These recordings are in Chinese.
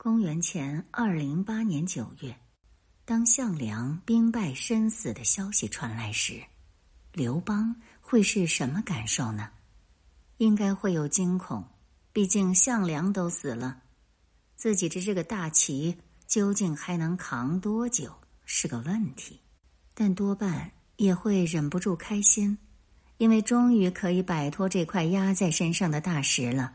公元前二零八年九月，当项梁兵败身死的消息传来时，刘邦会是什么感受呢？应该会有惊恐，毕竟项梁都死了，自己的这个大旗究竟还能扛多久是个问题。但多半也会忍不住开心，因为终于可以摆脱这块压在身上的大石了。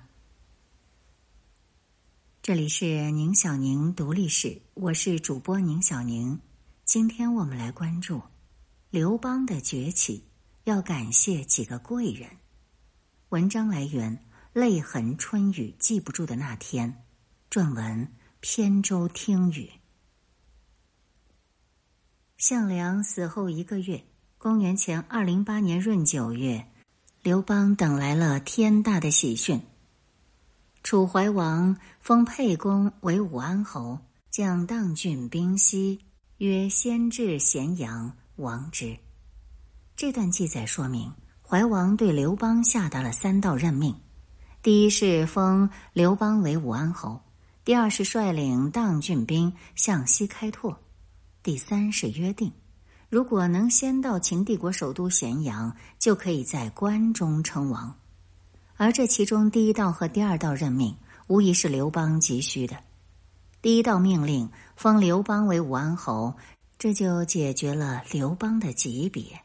这里是宁小宁读历史，我是主播宁小宁。今天我们来关注刘邦的崛起，要感谢几个贵人。文章来源《泪痕春雨记不住的那天》，撰文扁舟听雨。项梁死后一个月，公元前二零八年闰九月，刘邦等来了天大的喜讯。楚怀王封沛公为武安侯，将当郡兵西，曰先至咸阳，王之。这段记载说明，怀王对刘邦下达了三道任命：第一是封刘邦为武安侯；第二是率领当郡兵向西开拓；第三是约定，如果能先到秦帝国首都咸阳，就可以在关中称王。而这其中第一道和第二道任命，无疑是刘邦急需的。第一道命令封刘邦为武安侯，这就解决了刘邦的级别。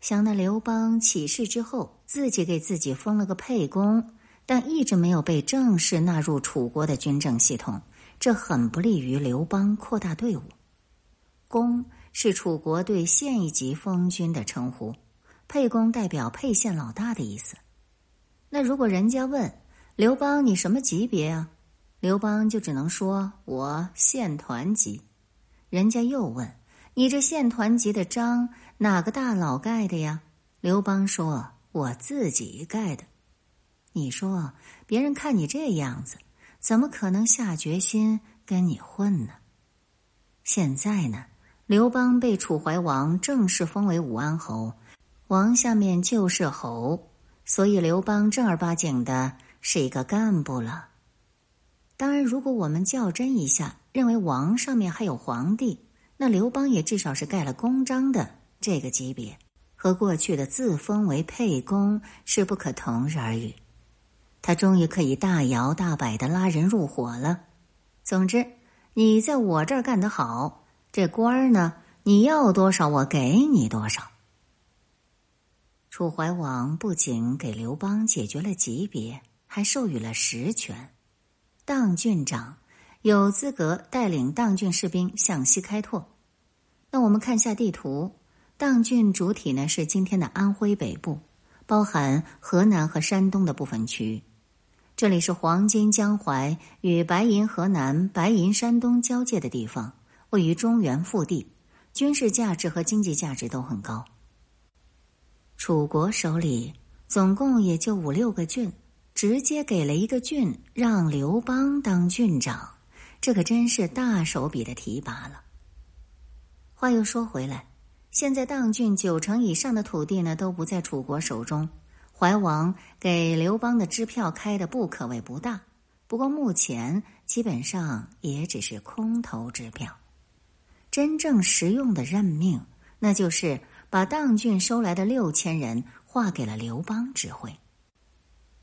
想那刘邦起事之后，自己给自己封了个沛公，但一直没有被正式纳入楚国的军政系统，这很不利于刘邦扩大队伍。公是楚国对县一级封君的称呼。沛公代表沛县老大的意思。那如果人家问刘邦你什么级别啊？刘邦就只能说我县团级。人家又问你这县团级的章哪个大佬盖的呀？刘邦说我自己盖的。你说别人看你这样子，怎么可能下决心跟你混呢？现在呢，刘邦被楚怀王正式封为武安侯。王下面就是侯，所以刘邦正儿八经的是一个干部了。当然，如果我们较真一下，认为王上面还有皇帝，那刘邦也至少是盖了公章的这个级别，和过去的自封为沛公是不可同日而语。他终于可以大摇大摆的拉人入伙了。总之，你在我这儿干得好，这官儿呢，你要多少我给你多少。楚怀王不仅给刘邦解决了级别，还授予了实权。当郡长有资格带领当郡士兵向西开拓。那我们看下地图，当郡主体呢是今天的安徽北部，包含河南和山东的部分区域。这里是黄金江淮与白银河南、白银山东交界的地方，位于中原腹地，军事价值和经济价值都很高。楚国手里总共也就五六个郡，直接给了一个郡让刘邦当郡长，这可真是大手笔的提拔了。话又说回来，现在当郡九成以上的土地呢都不在楚国手中，怀王给刘邦的支票开的不可谓不大，不过目前基本上也只是空头支票，真正实用的任命那就是。把当郡收来的六千人划给了刘邦指挥。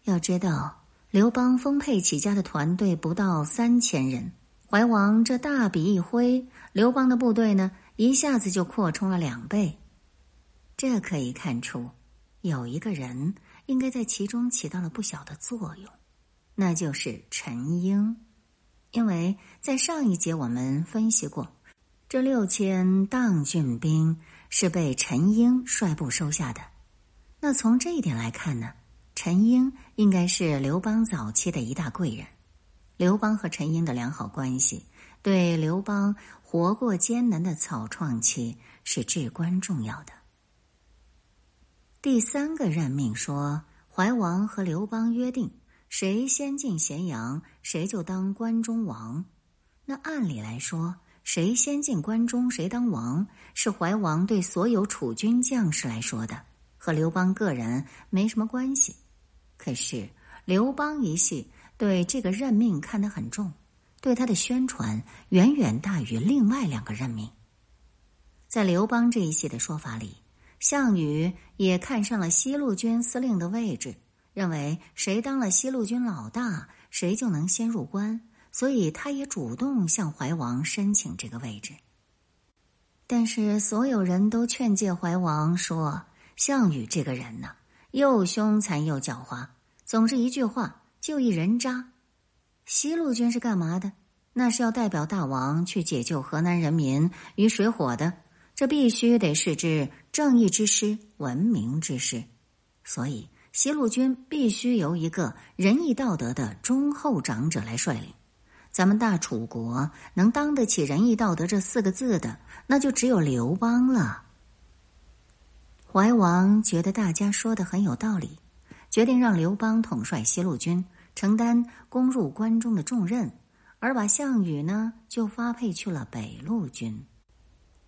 要知道，刘邦丰沛起家的团队不到三千人，怀王这大笔一挥，刘邦的部队呢一下子就扩充了两倍。这可以看出，有一个人应该在其中起到了不小的作用，那就是陈英。因为在上一节我们分析过，这六千当郡兵。是被陈英率部收下的。那从这一点来看呢，陈英应该是刘邦早期的一大贵人。刘邦和陈英的良好关系，对刘邦活过艰难的草创期是至关重要的。第三个任命说，怀王和刘邦约定，谁先进咸阳，谁就当关中王。那按理来说。谁先进关中，谁当王，是怀王对所有楚军将士来说的，和刘邦个人没什么关系。可是刘邦一系对这个任命看得很重，对他的宣传远远大于另外两个任命。在刘邦这一系的说法里，项羽也看上了西路军司令的位置，认为谁当了西路军老大，谁就能先入关，所以他也主动向怀王申请这个位置。但是所有人都劝诫怀王说：“项羽这个人呢，又凶残又狡猾，总是一句话。”就一人渣，西路军是干嘛的？那是要代表大王去解救河南人民于水火的，这必须得是支正义之师、文明之师。所以西路军必须由一个仁义道德的忠厚长者来率领。咱们大楚国能当得起仁义道德这四个字的，那就只有刘邦了。怀王觉得大家说的很有道理，决定让刘邦统帅西路军。承担攻入关中的重任，而把项羽呢就发配去了北路军。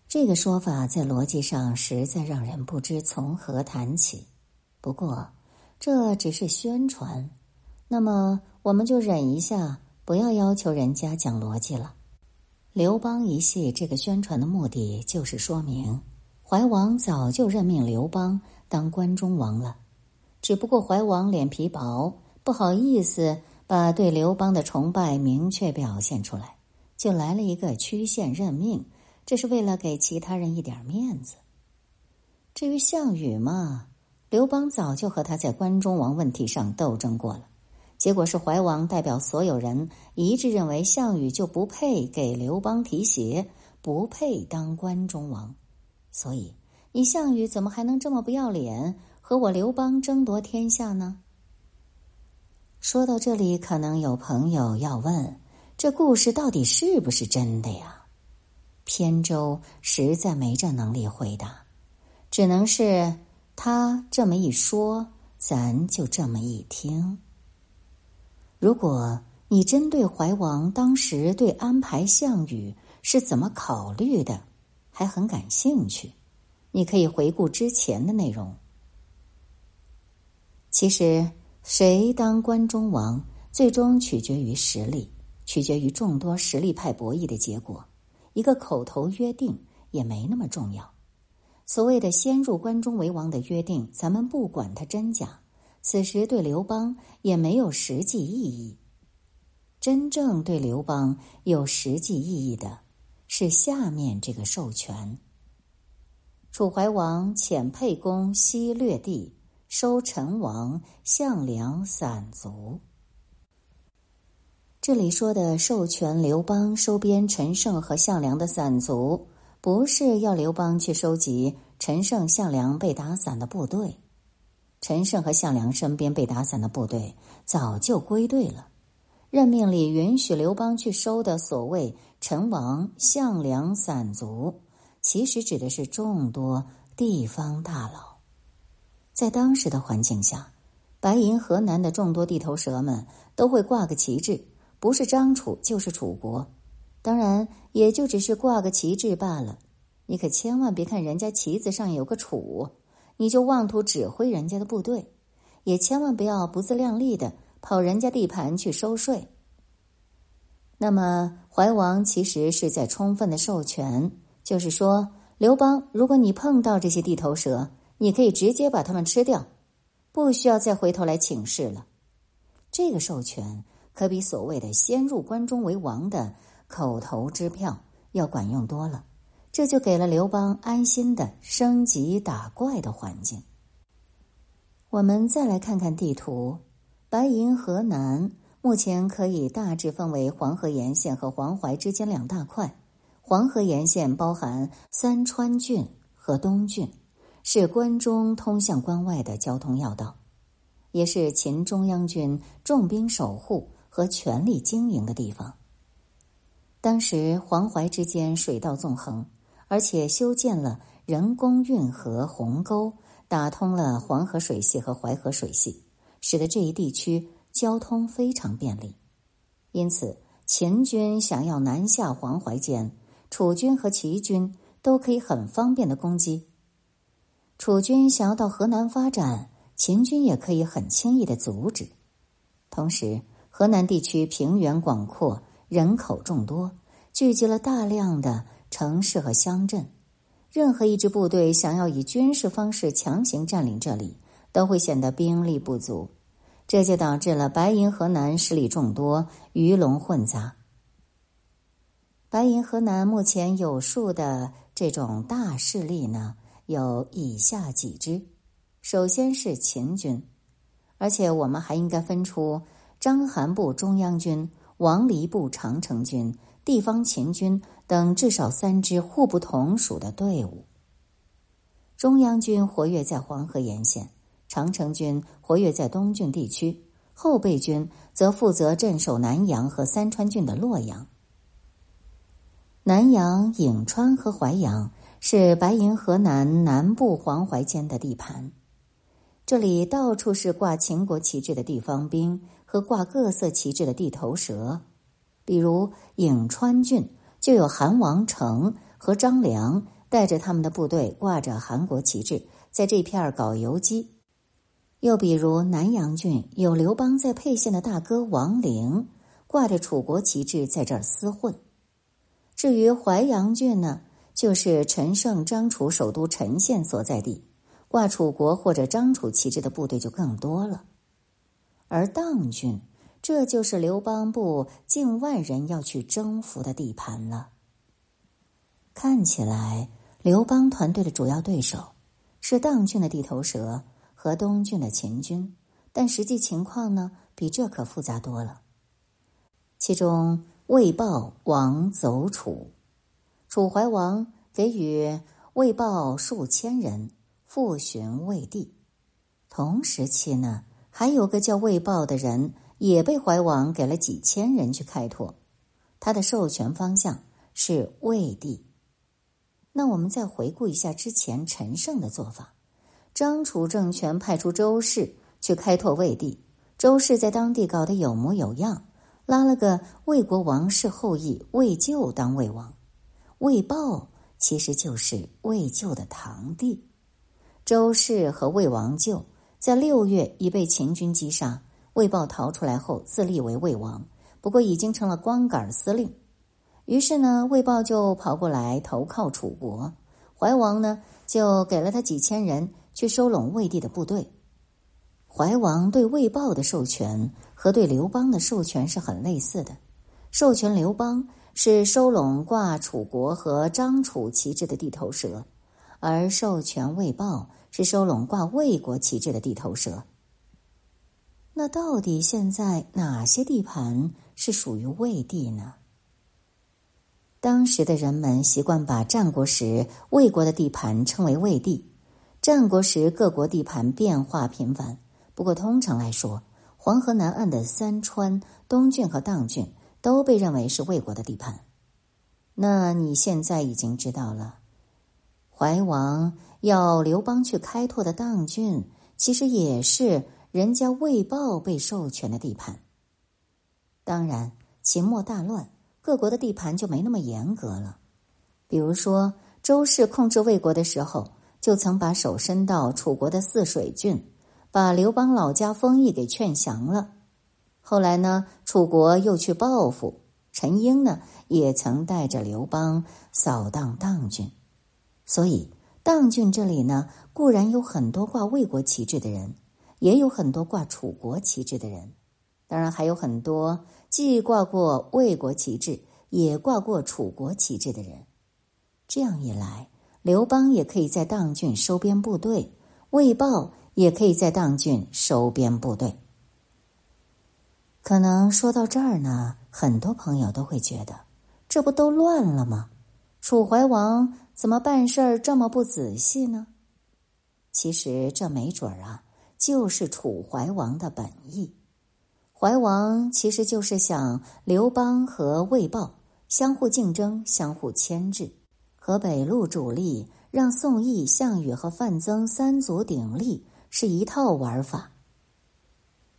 这个说法在逻辑上实在让人不知从何谈起。不过这只是宣传，那么我们就忍一下，不要要求人家讲逻辑了。刘邦一系这个宣传的目的，就是说明怀王早就任命刘邦当关中王了，只不过怀王脸皮薄。不好意思，把对刘邦的崇拜明确表现出来，就来了一个曲线任命，这是为了给其他人一点面子。至于项羽嘛，刘邦早就和他在关中王问题上斗争过了，结果是怀王代表所有人一致认为项羽就不配给刘邦提鞋，不配当关中王，所以你项羽怎么还能这么不要脸，和我刘邦争夺天下呢？说到这里，可能有朋友要问：这故事到底是不是真的呀？扁舟实在没这能力回答，只能是他这么一说，咱就这么一听。如果你针对怀王当时对安排项羽是怎么考虑的，还很感兴趣，你可以回顾之前的内容。其实。谁当关中王，最终取决于实力，取决于众多实力派博弈的结果。一个口头约定也没那么重要。所谓的先入关中为王的约定，咱们不管它真假，此时对刘邦也没有实际意义。真正对刘邦有实际意义的，是下面这个授权：楚怀王遣沛公西略地。收陈王、项梁散卒。这里说的授权刘邦收编陈胜和项梁的散卒，不是要刘邦去收集陈胜、项梁被打散的部队。陈胜和项梁身边被打散的部队早就归队了。任命里允许刘邦去收的所谓陈王、项梁散卒，其实指的是众多地方大佬。在当时的环境下，白银河南的众多地头蛇们都会挂个旗帜，不是张楚就是楚国，当然也就只是挂个旗帜罢了。你可千万别看人家旗子上有个楚，你就妄图指挥人家的部队，也千万不要不自量力的跑人家地盘去收税。那么怀王其实是在充分的授权，就是说刘邦，如果你碰到这些地头蛇。你可以直接把他们吃掉，不需要再回头来请示了。这个授权可比所谓的“先入关中为王”的口头支票要管用多了。这就给了刘邦安心的升级打怪的环境。我们再来看看地图，白银河南目前可以大致分为黄河沿线和黄淮之间两大块。黄河沿线包含三川郡和东郡。是关中通向关外的交通要道，也是秦中央军重兵守护和全力经营的地方。当时黄淮之间水道纵横，而且修建了人工运河鸿沟，打通了黄河水系和淮河水系，使得这一地区交通非常便利。因此，秦军想要南下黄淮间，楚军和齐军都可以很方便的攻击。楚军想要到河南发展，秦军也可以很轻易的阻止。同时，河南地区平原广阔，人口众多，聚集了大量的城市和乡镇。任何一支部队想要以军事方式强行占领这里，都会显得兵力不足。这就导致了白银河南势力众多，鱼龙混杂。白银河南目前有数的这种大势力呢，有以下几支。首先是秦军，而且我们还应该分出章邯部中央军、王离部长城军、地方秦军等至少三支互不同属的队伍。中央军活跃在黄河沿线，长城军活跃在东郡地区，后备军则负责镇守南阳和三川郡的洛阳。南阳、颍川和淮阳是白银河南南部黄淮间的地盘。这里到处是挂秦国旗帜的地方兵和挂各色旗帜的地头蛇，比如颍川郡就有韩王成和张良带着他们的部队挂着韩国旗帜，在这片儿搞游击；又比如南阳郡有刘邦在沛县的大哥王陵挂着楚国旗帜在这儿厮混。至于淮阳郡呢，就是陈胜、张楚首都陈县所在地。挂楚国或者张楚旗帜的部队就更多了，而砀郡，这就是刘邦部近万人要去征服的地盘了。看起来，刘邦团队的主要对手是砀郡的地头蛇和东郡的秦军，但实际情况呢，比这可复杂多了。其中，魏豹王走楚，楚怀王给予魏豹数千人。复寻魏地，同时期呢，还有个叫魏豹的人，也被怀王给了几千人去开拓，他的授权方向是魏地。那我们再回顾一下之前陈胜的做法，张楚政权派出周氏去开拓魏地，周氏在当地搞得有模有样，拉了个魏国王室后裔魏咎当魏王，魏豹其实就是魏咎的堂弟。周氏和魏王舅在六月已被秦军击杀，魏豹逃出来后自立为魏王，不过已经成了光杆司令。于是呢，魏豹就跑过来投靠楚国，怀王呢就给了他几千人去收拢魏地的部队。怀王对魏豹的授权和对刘邦的授权是很类似的，授权刘邦是收拢挂楚国和张楚旗帜的地头蛇，而授权魏豹。是收拢挂魏国旗帜的地头蛇。那到底现在哪些地盘是属于魏地呢？当时的人们习惯把战国时魏国的地盘称为魏地。战国时各国地盘变化频繁，不过通常来说，黄河南岸的三川、东郡和砀郡都被认为是魏国的地盘。那你现在已经知道了，怀王。要刘邦去开拓的砀郡，其实也是人家魏豹被授权的地盘。当然，秦末大乱，各国的地盘就没那么严格了。比如说，周氏控制魏国的时候，就曾把手伸到楚国的泗水郡，把刘邦老家封邑给劝降了。后来呢，楚国又去报复，陈婴呢也曾带着刘邦扫荡砀郡，所以。砀郡这里呢，固然有很多挂魏国旗帜的人，也有很多挂楚国旗帜的人，当然还有很多既挂过魏国旗帜，也挂过楚国旗帜的人。这样一来，刘邦也可以在砀郡收编部队，魏豹也可以在砀郡收编部队。可能说到这儿呢，很多朋友都会觉得，这不都乱了吗？楚怀王。怎么办事儿这么不仔细呢？其实这没准儿啊，就是楚怀王的本意。怀王其实就是想刘邦和魏豹相互竞争、相互牵制，和北路主力让宋义、项羽和范增三足鼎立是一套玩法。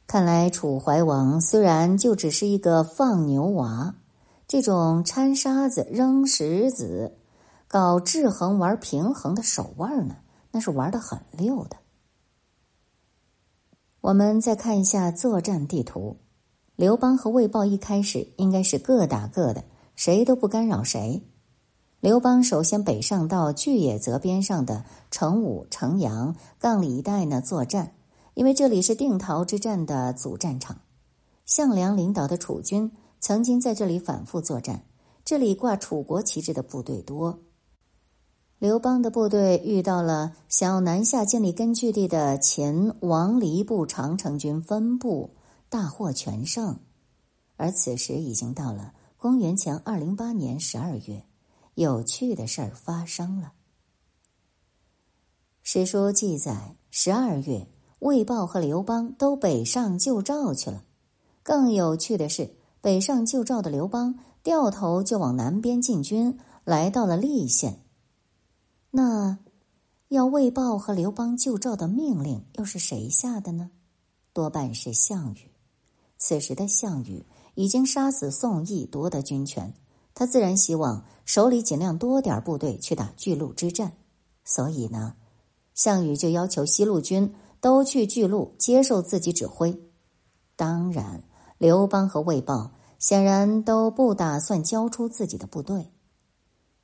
看来楚怀王虽然就只是一个放牛娃，这种掺沙子、扔石子。搞制衡、玩平衡的手腕呢，那是玩的很溜的。我们再看一下作战地图，刘邦和魏豹一开始应该是各打各的，谁都不干扰谁。刘邦首先北上到巨野泽边上的成武、成阳、杠里一带呢作战，因为这里是定陶之战的主战场。项梁领导的楚军曾经在这里反复作战，这里挂楚国旗帜的部队多。刘邦的部队遇到了想要南下建立根据地的前王离部长城军分部，大获全胜。而此时已经到了公元前二零八年十二月。有趣的事儿发生了。史书记载，十二月，魏豹和刘邦都北上救赵去了。更有趣的是，北上救赵的刘邦掉头就往南边进军，来到了利县。那要魏豹和刘邦救赵的命令又是谁下的呢？多半是项羽。此时的项羽已经杀死宋义，夺得军权。他自然希望手里尽量多点部队去打巨鹿之战，所以呢，项羽就要求西路军都去巨鹿接受自己指挥。当然，刘邦和魏豹显然都不打算交出自己的部队。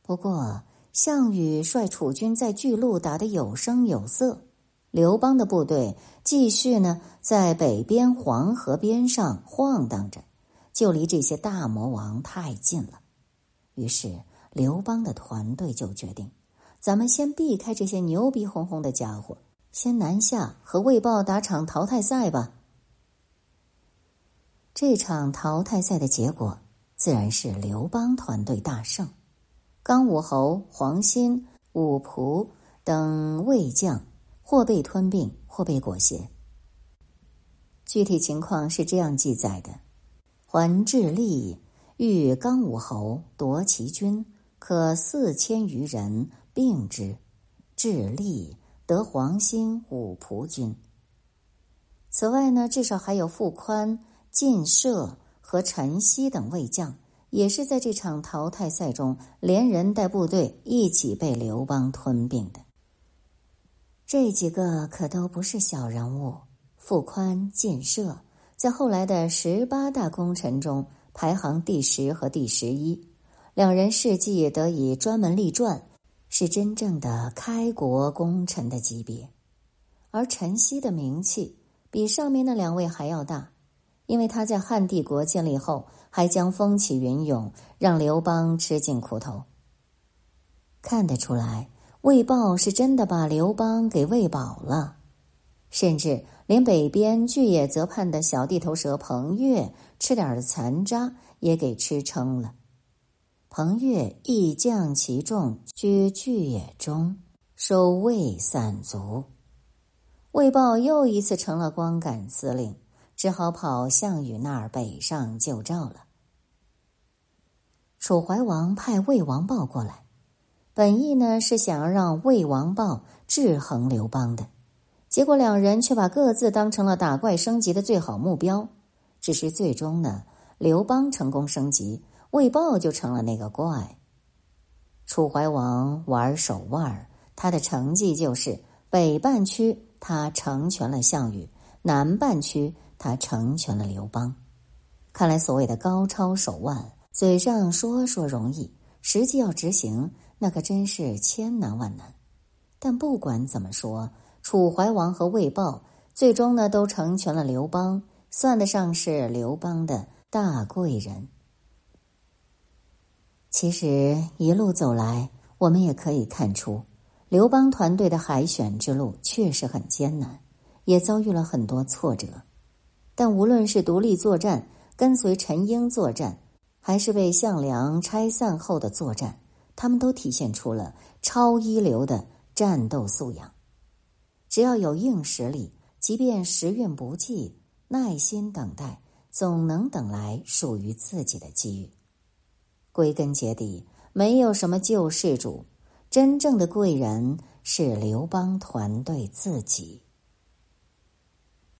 不过，项羽率楚军在巨鹿打得有声有色，刘邦的部队继续呢在北边黄河边上晃荡着，就离这些大魔王太近了。于是，刘邦的团队就决定：咱们先避开这些牛逼哄哄的家伙，先南下和魏豹打场淘汰赛吧。这场淘汰赛的结果自然是刘邦团队大胜，刚武侯、黄辛、武仆等魏将或被吞并，或被裹挟。具体情况是这样记载的：桓智利。欲刚武侯夺其军，可四千余人并之，智利得黄兴五仆军。此外呢，至少还有傅宽、晋射和陈豨等魏将，也是在这场淘汰赛中连人带部队一起被刘邦吞并的。这几个可都不是小人物。傅宽、晋射在后来的十八大功臣中。排行第十和第十一，两人事迹得以专门立传，是真正的开国功臣的级别。而陈豨的名气比上面那两位还要大，因为他在汉帝国建立后，还将风起云涌，让刘邦吃尽苦头。看得出来，魏豹是真的把刘邦给喂饱了，甚至连北边巨野泽畔的小地头蛇彭越。吃点的残渣也给吃撑了。彭越亦将其众居巨野中，收魏散卒。魏豹又一次成了光杆司令，只好跑项羽那儿北上救赵了。楚怀王派魏王豹过来，本意呢是想要让魏王豹制衡刘邦的，结果两人却把各自当成了打怪升级的最好目标。只是最终呢，刘邦成功升级，魏豹就成了那个怪。楚怀王玩手腕儿，他的成绩就是北半区他成全了项羽，南半区他成全了刘邦。看来所谓的高超手腕，嘴上说说容易，实际要执行，那可真是千难万难。但不管怎么说，楚怀王和魏豹最终呢，都成全了刘邦。算得上是刘邦的大贵人。其实一路走来，我们也可以看出，刘邦团队的海选之路确实很艰难，也遭遇了很多挫折。但无论是独立作战、跟随陈英作战，还是被项梁拆散后的作战，他们都体现出了超一流的战斗素养。只要有硬实力，即便时运不济。耐心等待，总能等来属于自己的机遇。归根结底，没有什么救世主，真正的贵人是刘邦团队自己。